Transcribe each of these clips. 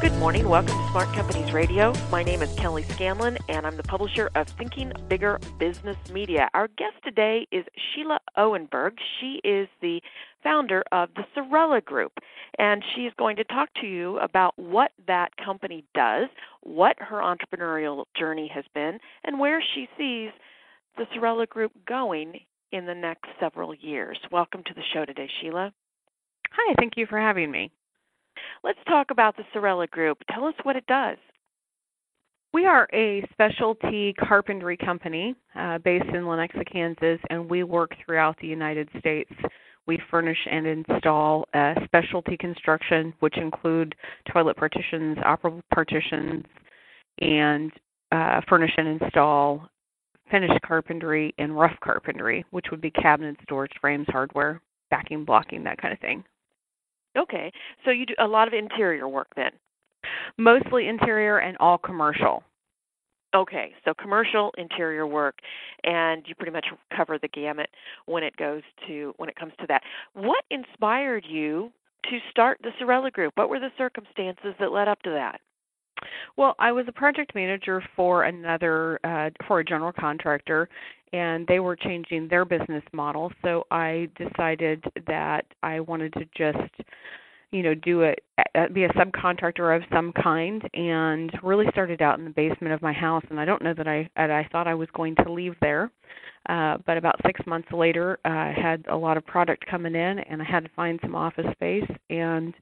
Good morning. Welcome to Smart Companies Radio. My name is Kelly Scanlon, and I'm the publisher of Thinking Bigger Business Media. Our guest today is Sheila Owenberg. She is the founder of the Sorella Group, and she is going to talk to you about what that company does, what her entrepreneurial journey has been, and where she sees the Sorella Group going in the next several years. Welcome to the show today, Sheila. Hi, thank you for having me. Let's talk about the Sorella Group. Tell us what it does. We are a specialty carpentry company uh, based in Lenexa, Kansas, and we work throughout the United States. We furnish and install uh, specialty construction, which include toilet partitions, operable partitions, and uh, furnish and install finished carpentry and rough carpentry, which would be cabinets, doors, frames, hardware, backing, blocking, that kind of thing. Okay, so you do a lot of interior work then. Mostly interior and all commercial. Okay, so commercial interior work, and you pretty much cover the gamut when it goes to when it comes to that. What inspired you to start the Sorella Group? What were the circumstances that led up to that? Well, I was a project manager for another uh, for a general contractor, and they were changing their business model. So I decided that I wanted to just, you know, do it be a subcontractor of some kind, and really started out in the basement of my house. And I don't know that I that I thought I was going to leave there. Uh, but about six months later, uh, I had a lot of product coming in, and I had to find some office space, and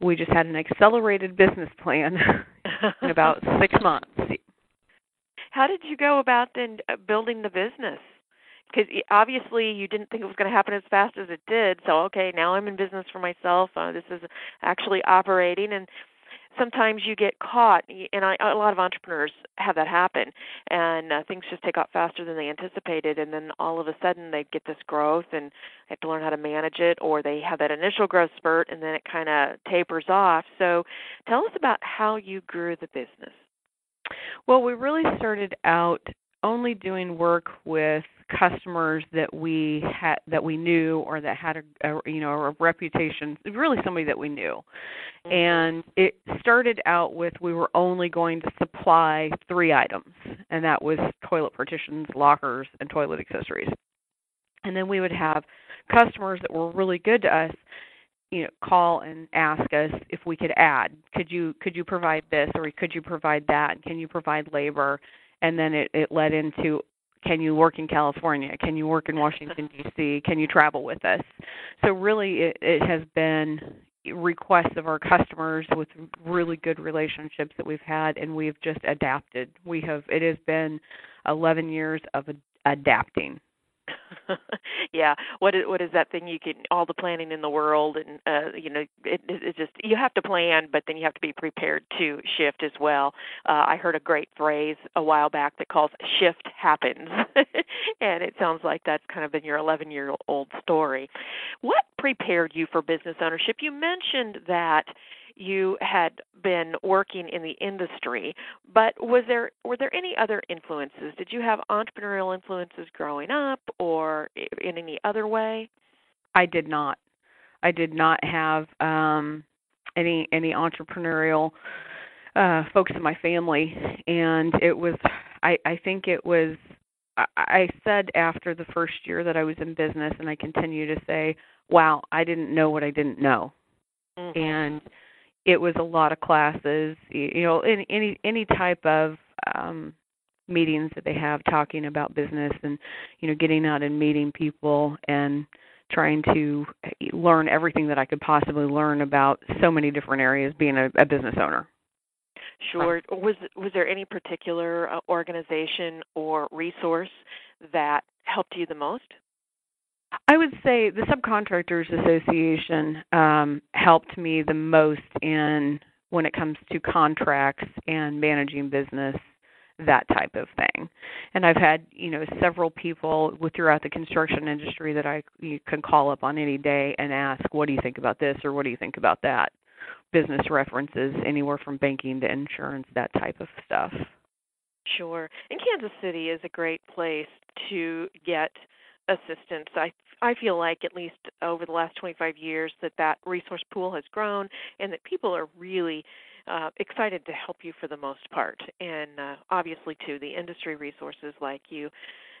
we just had an accelerated business plan in about six months. How did you go about then uh, building the business? Because obviously you didn't think it was going to happen as fast as it did. So okay, now I'm in business for myself. Uh, this is actually operating, and sometimes you get caught and I, a lot of entrepreneurs have that happen and uh, things just take off faster than they anticipated and then all of a sudden they get this growth and they have to learn how to manage it or they have that initial growth spurt and then it kind of tapers off so tell us about how you grew the business well we really started out only doing work with customers that we had that we knew or that had a, a you know a reputation really somebody that we knew mm-hmm. and it started out with we were only going to supply three items and that was toilet partitions lockers and toilet accessories and then we would have customers that were really good to us you know call and ask us if we could add could you could you provide this or could you provide that can you provide labor and then it, it led into can you work in California? Can you work in Washington D.C.? Can you travel with us? So really, it, it has been requests of our customers with really good relationships that we've had, and we've just adapted. We have it has been 11 years of adapting. yeah what is what is that thing you can all the planning in the world and uh you know it it just you have to plan but then you have to be prepared to shift as well. Uh i heard a great phrase a while back that calls shift happens and it sounds like that's kind of been your 11 year old story. What prepared you for business ownership? You mentioned that you had been working in the industry, but was there were there any other influences? Did you have entrepreneurial influences growing up or in any other way? I did not. I did not have um any any entrepreneurial uh folks in my family and it was I I think it was I said after the first year that I was in business and I continue to say, wow, I didn't know what I didn't know. Mm-hmm. And it was a lot of classes you know any any any type of um meetings that they have talking about business and you know getting out and meeting people and trying to learn everything that I could possibly learn about so many different areas being a, a business owner. Sure. Was was there any particular uh, organization or resource that helped you the most? I would say the Subcontractors Association um, helped me the most in when it comes to contracts and managing business that type of thing. And I've had, you know, several people throughout the construction industry that I you can call up on any day and ask, "What do you think about this?" or "What do you think about that?" Business references anywhere from banking to insurance, that type of stuff. Sure. And Kansas City is a great place to get assistance. I I feel like at least over the last 25 years that that resource pool has grown and that people are really uh, excited to help you for the most part. And uh, obviously, too, the industry resources like you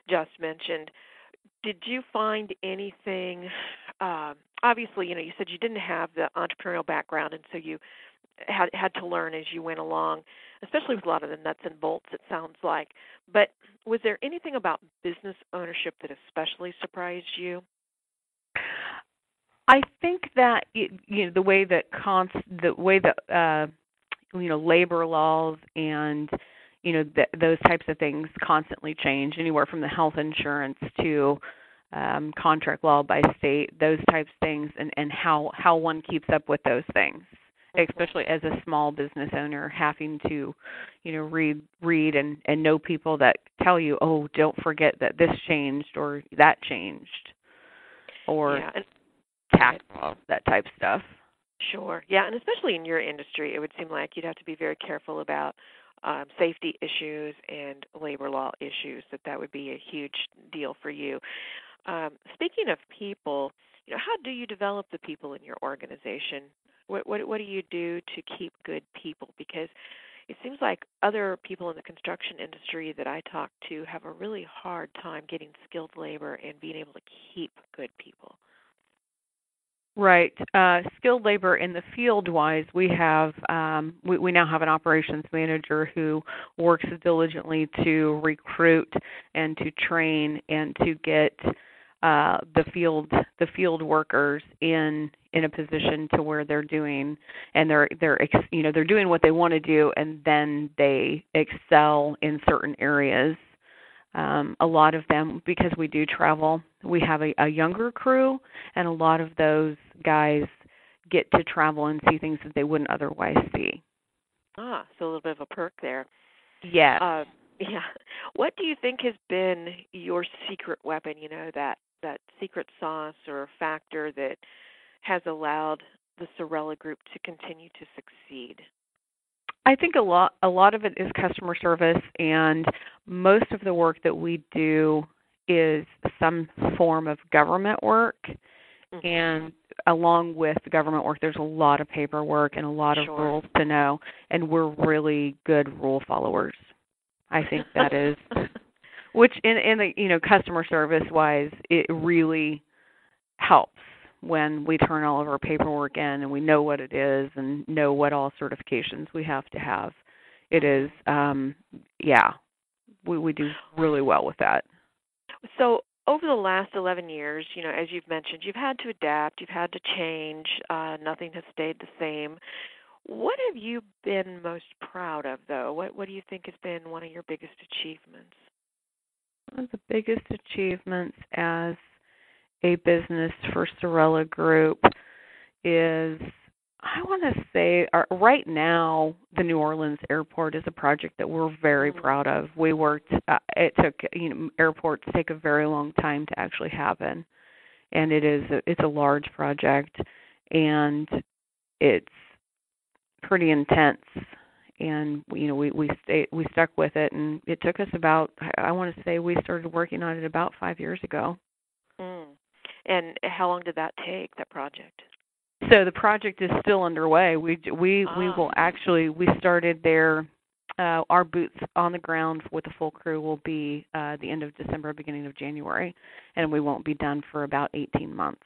just mentioned. Did you find anything? Uh, obviously, you know, you said you didn't have the entrepreneurial background, and so you had had to learn as you went along, especially with a lot of the nuts and bolts. It sounds like. But was there anything about business ownership that especially surprised you? I think that you know the way that cons the way that uh, you know labor laws and you know th- those types of things constantly change anywhere from the health insurance to um, contract law by state those types of things and and how how one keeps up with those things especially as a small business owner having to you know read read and and know people that tell you oh don't forget that this changed or that changed or yeah. tax laws that type of stuff Sure. Yeah, and especially in your industry, it would seem like you'd have to be very careful about um, safety issues and labor law issues. That that would be a huge deal for you. Um, speaking of people, you know, how do you develop the people in your organization? What what what do you do to keep good people? Because it seems like other people in the construction industry that I talk to have a really hard time getting skilled labor and being able to keep good people. Right. Uh, skilled labor in the field wise, we have um, we, we now have an operations manager who works diligently to recruit and to train and to get uh, the field the field workers in in a position to where they're doing and they're they're you know they're doing what they want to do and then they excel in certain areas. Um, a lot of them because we do travel we have a, a younger crew and a lot of those guys get to travel and see things that they wouldn't otherwise see. Ah so a little bit of a perk there. Yeah uh, yeah. What do you think has been your secret weapon you know that that secret sauce or factor that has allowed the sorella group to continue to succeed I think a lot a lot of it is customer service and most of the work that we do is some form of government work mm-hmm. and along with the government work there's a lot of paperwork and a lot of sure. rules to know and we're really good rule followers. I think that is which in in the you know customer service wise it really helps when we turn all of our paperwork in and we know what it is and know what all certifications we have to have. It is um yeah. We we do really well with that. So over the last 11 years, you know, as you've mentioned, you've had to adapt, you've had to change, uh nothing has stayed the same. What have you been most proud of though? What what do you think has been one of your biggest achievements? One of the biggest achievements as a business for Sorella Group is I want to say uh, right now the New Orleans airport is a project that we're very mm-hmm. proud of. We worked uh, it took you know airports take a very long time to actually happen and it is a, it's a large project and it's pretty intense and you know we we stayed we stuck with it and it took us about I want to say we started working on it about 5 years ago. Mm. And how long did that take, that project? So the project is still underway. We we ah. we will actually we started there. Uh, our boots on the ground with the full crew will be uh, the end of December, beginning of January, and we won't be done for about 18 months.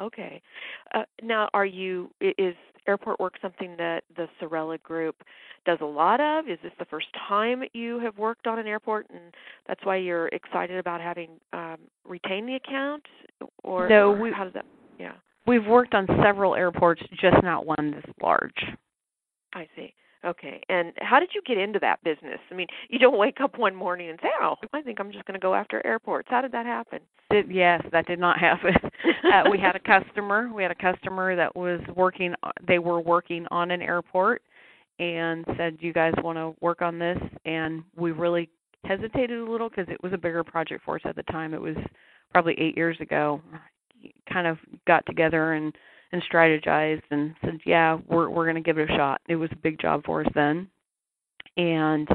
Okay. Uh, now, are you is airport work something that the Sorella Group does a lot of? Is this the first time you have worked on an airport, and that's why you're excited about having um, retained the account? Or, no, or we, how does that? Yeah, we've worked on several airports, just not one this large. I see. Okay. And how did you get into that business? I mean, you don't wake up one morning and say, "Oh, I think I'm just going to go after airports." How did that happen? Yes, that did not happen. uh, we had a customer. We had a customer that was working. They were working on an airport, and said, "Do you guys want to work on this?" And we really hesitated a little because it was a bigger project for us at the time. It was probably eight years ago. Kind of got together and and strategized and said, "Yeah, we're we're going to give it a shot." It was a big job for us then, and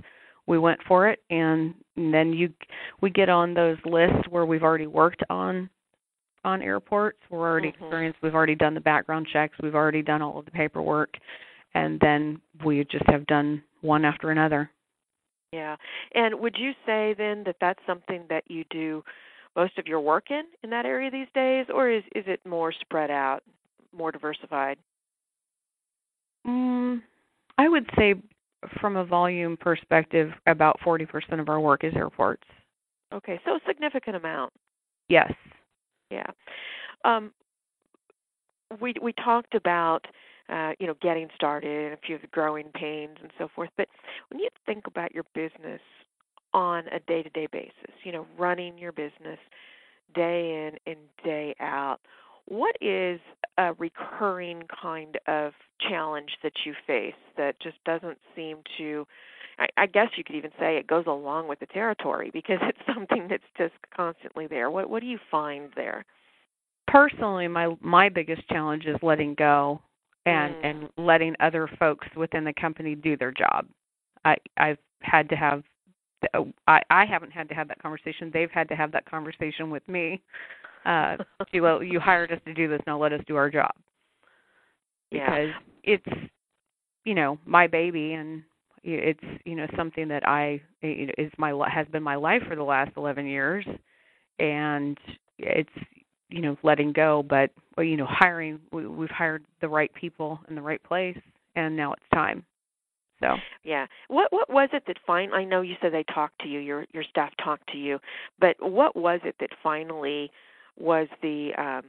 we went for it. And, and then you we get on those lists where we've already worked on on airports. We're already Mhm. experienced. We've already done the background checks. We've already done all of the paperwork, and then we just have done one after another. Yeah. And would you say then that that's something that you do most of your work in in that area these days, or is is it more spread out, more diversified? Mm, I would say, from a volume perspective, about 40% of our work is airports. Okay, so a significant amount. Yes. Yeah. Um, we we talked about uh, you know getting started and a few of the growing pains and so forth. But when you think about your business on a day-to-day basis, you know, running your business day in and day out, what is a recurring kind of challenge that you face that just doesn't seem to I, I guess you could even say it goes along with the territory because it's something that's just constantly there. What what do you find there? Personally, my my biggest challenge is letting go and Mm. and letting other folks within the company do their job. I I've had to have I I haven't had to have that conversation. They've had to have that conversation with me. Uh, well, you hired us to do this. Now let us do our job. Yeah. Because it's you know my baby and it's you know something that I you know, is my has been my life for the last 11 years, and it's you know letting go, but well, you know hiring we, we've hired the right people in the right place, and now it's time. So Yeah. What what was it that fine I know you said they talked to you, your your staff talked to you, but what was it that finally was the um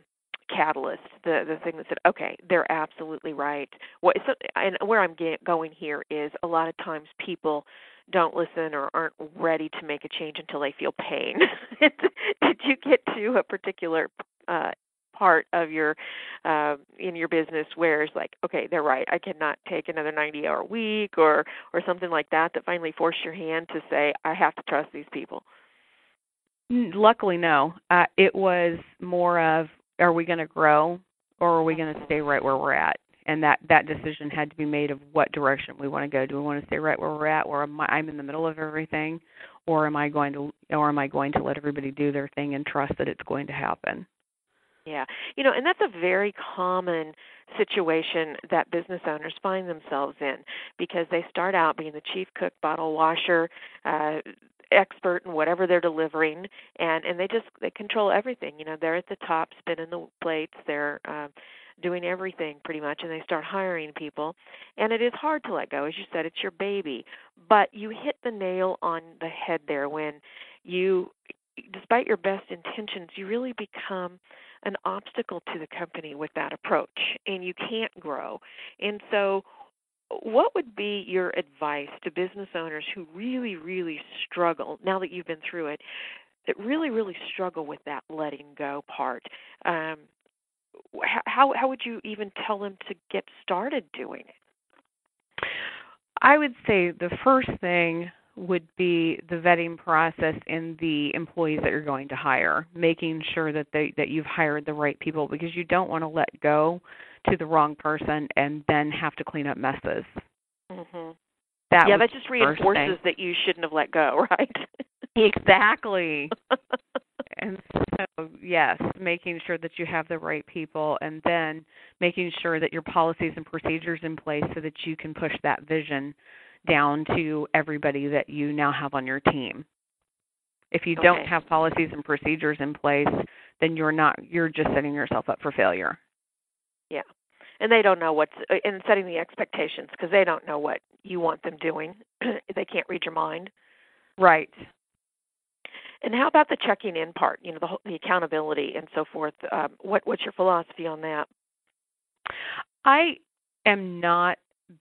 catalyst, the the thing that said, okay, they're absolutely right. What so, and where I'm get, going here is a lot of times people don't listen or aren't ready to make a change until they feel pain. Did you get to a particular uh part of your uh, in your business where it's like, okay, they're right. I cannot take another 90 hour week or or something like that that finally forced your hand to say, I have to trust these people. Luckily, no. Uh, it was more of are we going to grow or are we going to stay right where we're at? And that that decision had to be made of what direction we want to go. Do we want to stay right where we're at, or am I, I'm in the middle of everything, or am I going to, or am I going to let everybody do their thing and trust that it's going to happen? Yeah. You know, and that's a very common situation that business owners find themselves in because they start out being the chief cook, bottle washer, uh expert in whatever they're delivering and and they just they control everything. You know, they're at the top spinning the plates, they're um doing everything pretty much and they start hiring people and it is hard to let go as you said it's your baby but you hit the nail on the head there when you despite your best intentions you really become an obstacle to the company with that approach and you can't grow. And so what would be your advice to business owners who really really struggle now that you've been through it that really really struggle with that letting go part? Um how how would you even tell them to get started doing it? I would say the first thing would be the vetting process in the employees that you're going to hire, making sure that they that you've hired the right people because you don't want to let go to the wrong person and then have to clean up messes. mhm That yeah that just reinforces that you shouldn't have let go right exactly. and so yes, making sure that you have the right people and then making sure that your policies and procedures in place so that you can push that vision down to everybody that you now have on your team. If you don't have policies and procedures in place, then you're not you're just setting yourself up for failure. And they don't know what's uh, and setting the expectations because they don't know what you want them doing. they can't read your mind. Right. And how about the checking in part? You know, the the accountability and so forth. Um, what what's your philosophy on that? I am not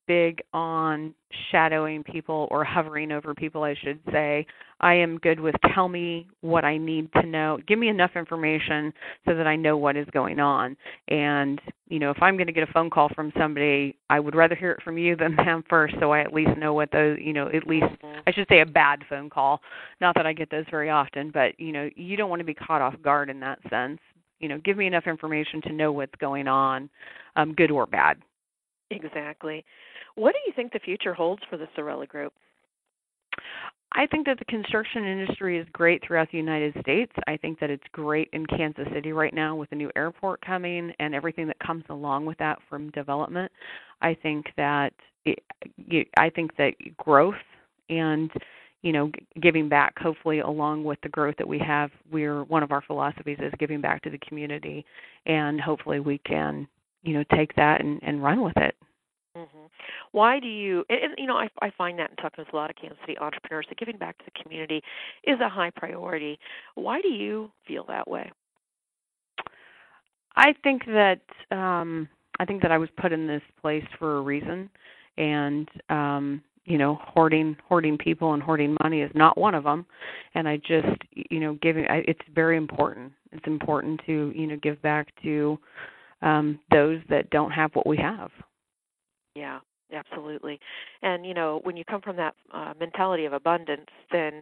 big on shadowing people or hovering over people, I should say. I am good with tell me what I need to know. Give me enough information so that I know what is going on. And, you know, if I'm going to get a phone call from somebody, I would rather hear it from you than them first so I at least know what those, you know, at least mm-hmm. I should say a bad phone call. Not that I get those very often, but, you know, you don't want to be caught off guard in that sense. You know, give me enough information to know what's going on, um, good or bad. Exactly. What do you think the future holds for the Sorella Group? I think that the construction industry is great throughout the United States. I think that it's great in Kansas City right now with the new airport coming and everything that comes along with that from development. I think that it, I think that growth and you know giving back hopefully along with the growth that we have we're one of our philosophies is giving back to the community and hopefully we can you know take that and, and run with it Mm-hmm. Why do you? And, and you know, I, I find that in talking with a lot of Kansas City entrepreneurs that giving back to the community is a high priority. Why do you feel that way? I think that um, I think that I was put in this place for a reason, and um, you know, hoarding hoarding people and hoarding money is not one of them. And I just you know, giving I, it's very important. It's important to you know give back to um, those that don't have what we have. Yeah, absolutely. And you know, when you come from that uh, mentality of abundance, then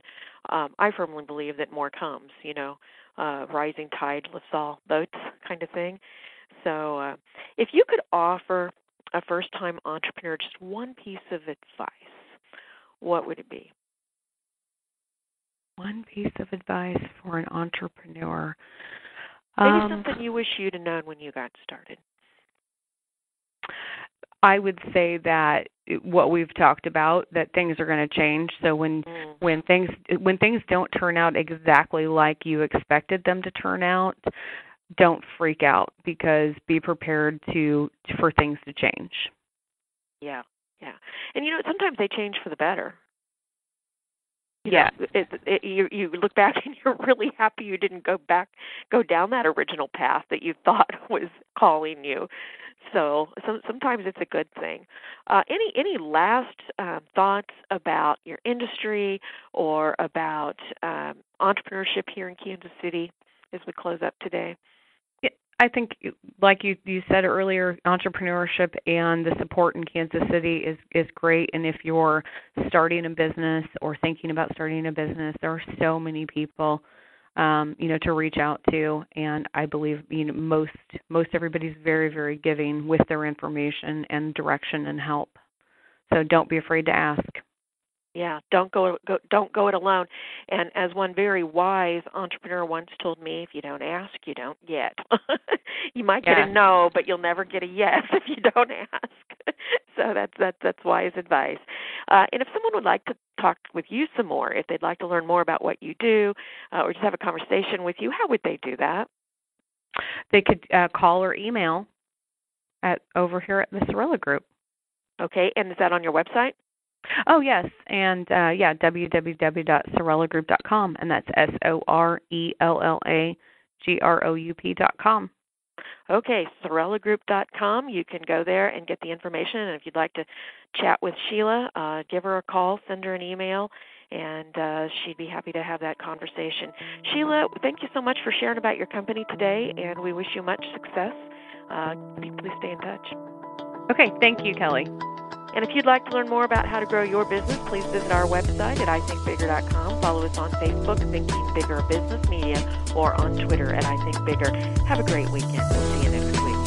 um, I firmly believe that more comes. You know, uh, rising tide lifts all boats, kind of thing. So, uh, if you could offer a first-time entrepreneur just one piece of advice, what would it be? One piece of advice for an entrepreneur. Maybe um, something you wish you'd have known when you got started. I would say that what we've talked about that things are going to change. So when mm. when things when things don't turn out exactly like you expected them to turn out, don't freak out because be prepared to for things to change. Yeah. Yeah. And you know, sometimes they change for the better. Yeah. It, it, you you look back and you're really happy you didn't go back go down that original path that you thought was calling you. So, so sometimes it's a good thing. Uh, any any last um, thoughts about your industry or about um, entrepreneurship here in Kansas City as we close up today? I think, like you you said earlier, entrepreneurship and the support in Kansas City is is great. And if you're starting a business or thinking about starting a business, there are so many people um, you know, to reach out to. And I believe you know most most everybody's very very giving with their information and direction and help. So don't be afraid to ask. Yeah, don't go, go don't go it alone. And as one very wise entrepreneur once told me, if you don't ask, you don't get. you might get a no, but you'll never get a yes if you don't ask. so that's that's that's wise advice. Uh, and if someone would like to talk with you some more, if they'd like to learn more about what you do, uh, or just have a conversation with you, how would they do that? They could uh, call or email at over here at the Sorella Group. Okay, and is that on your website? Oh yes, and uh, yeah, www.sorellagroup.com, and that's S O R E L L A G R O U P.com. Okay, SorellaGroup.com. You can go there and get the information. And if you'd like to chat with Sheila, uh, give her a call, send her an email, and uh, she'd be happy to have that conversation. Sheila, thank you so much for sharing about your company today, and we wish you much success. Uh, please stay in touch. Okay, thank you, Kelly. And if you'd like to learn more about how to grow your business, please visit our website at ithinkbigger.com. Follow us on Facebook, Thinking Bigger Business Media, or on Twitter at ithinkbigger. Have a great weekend. We'll see you next This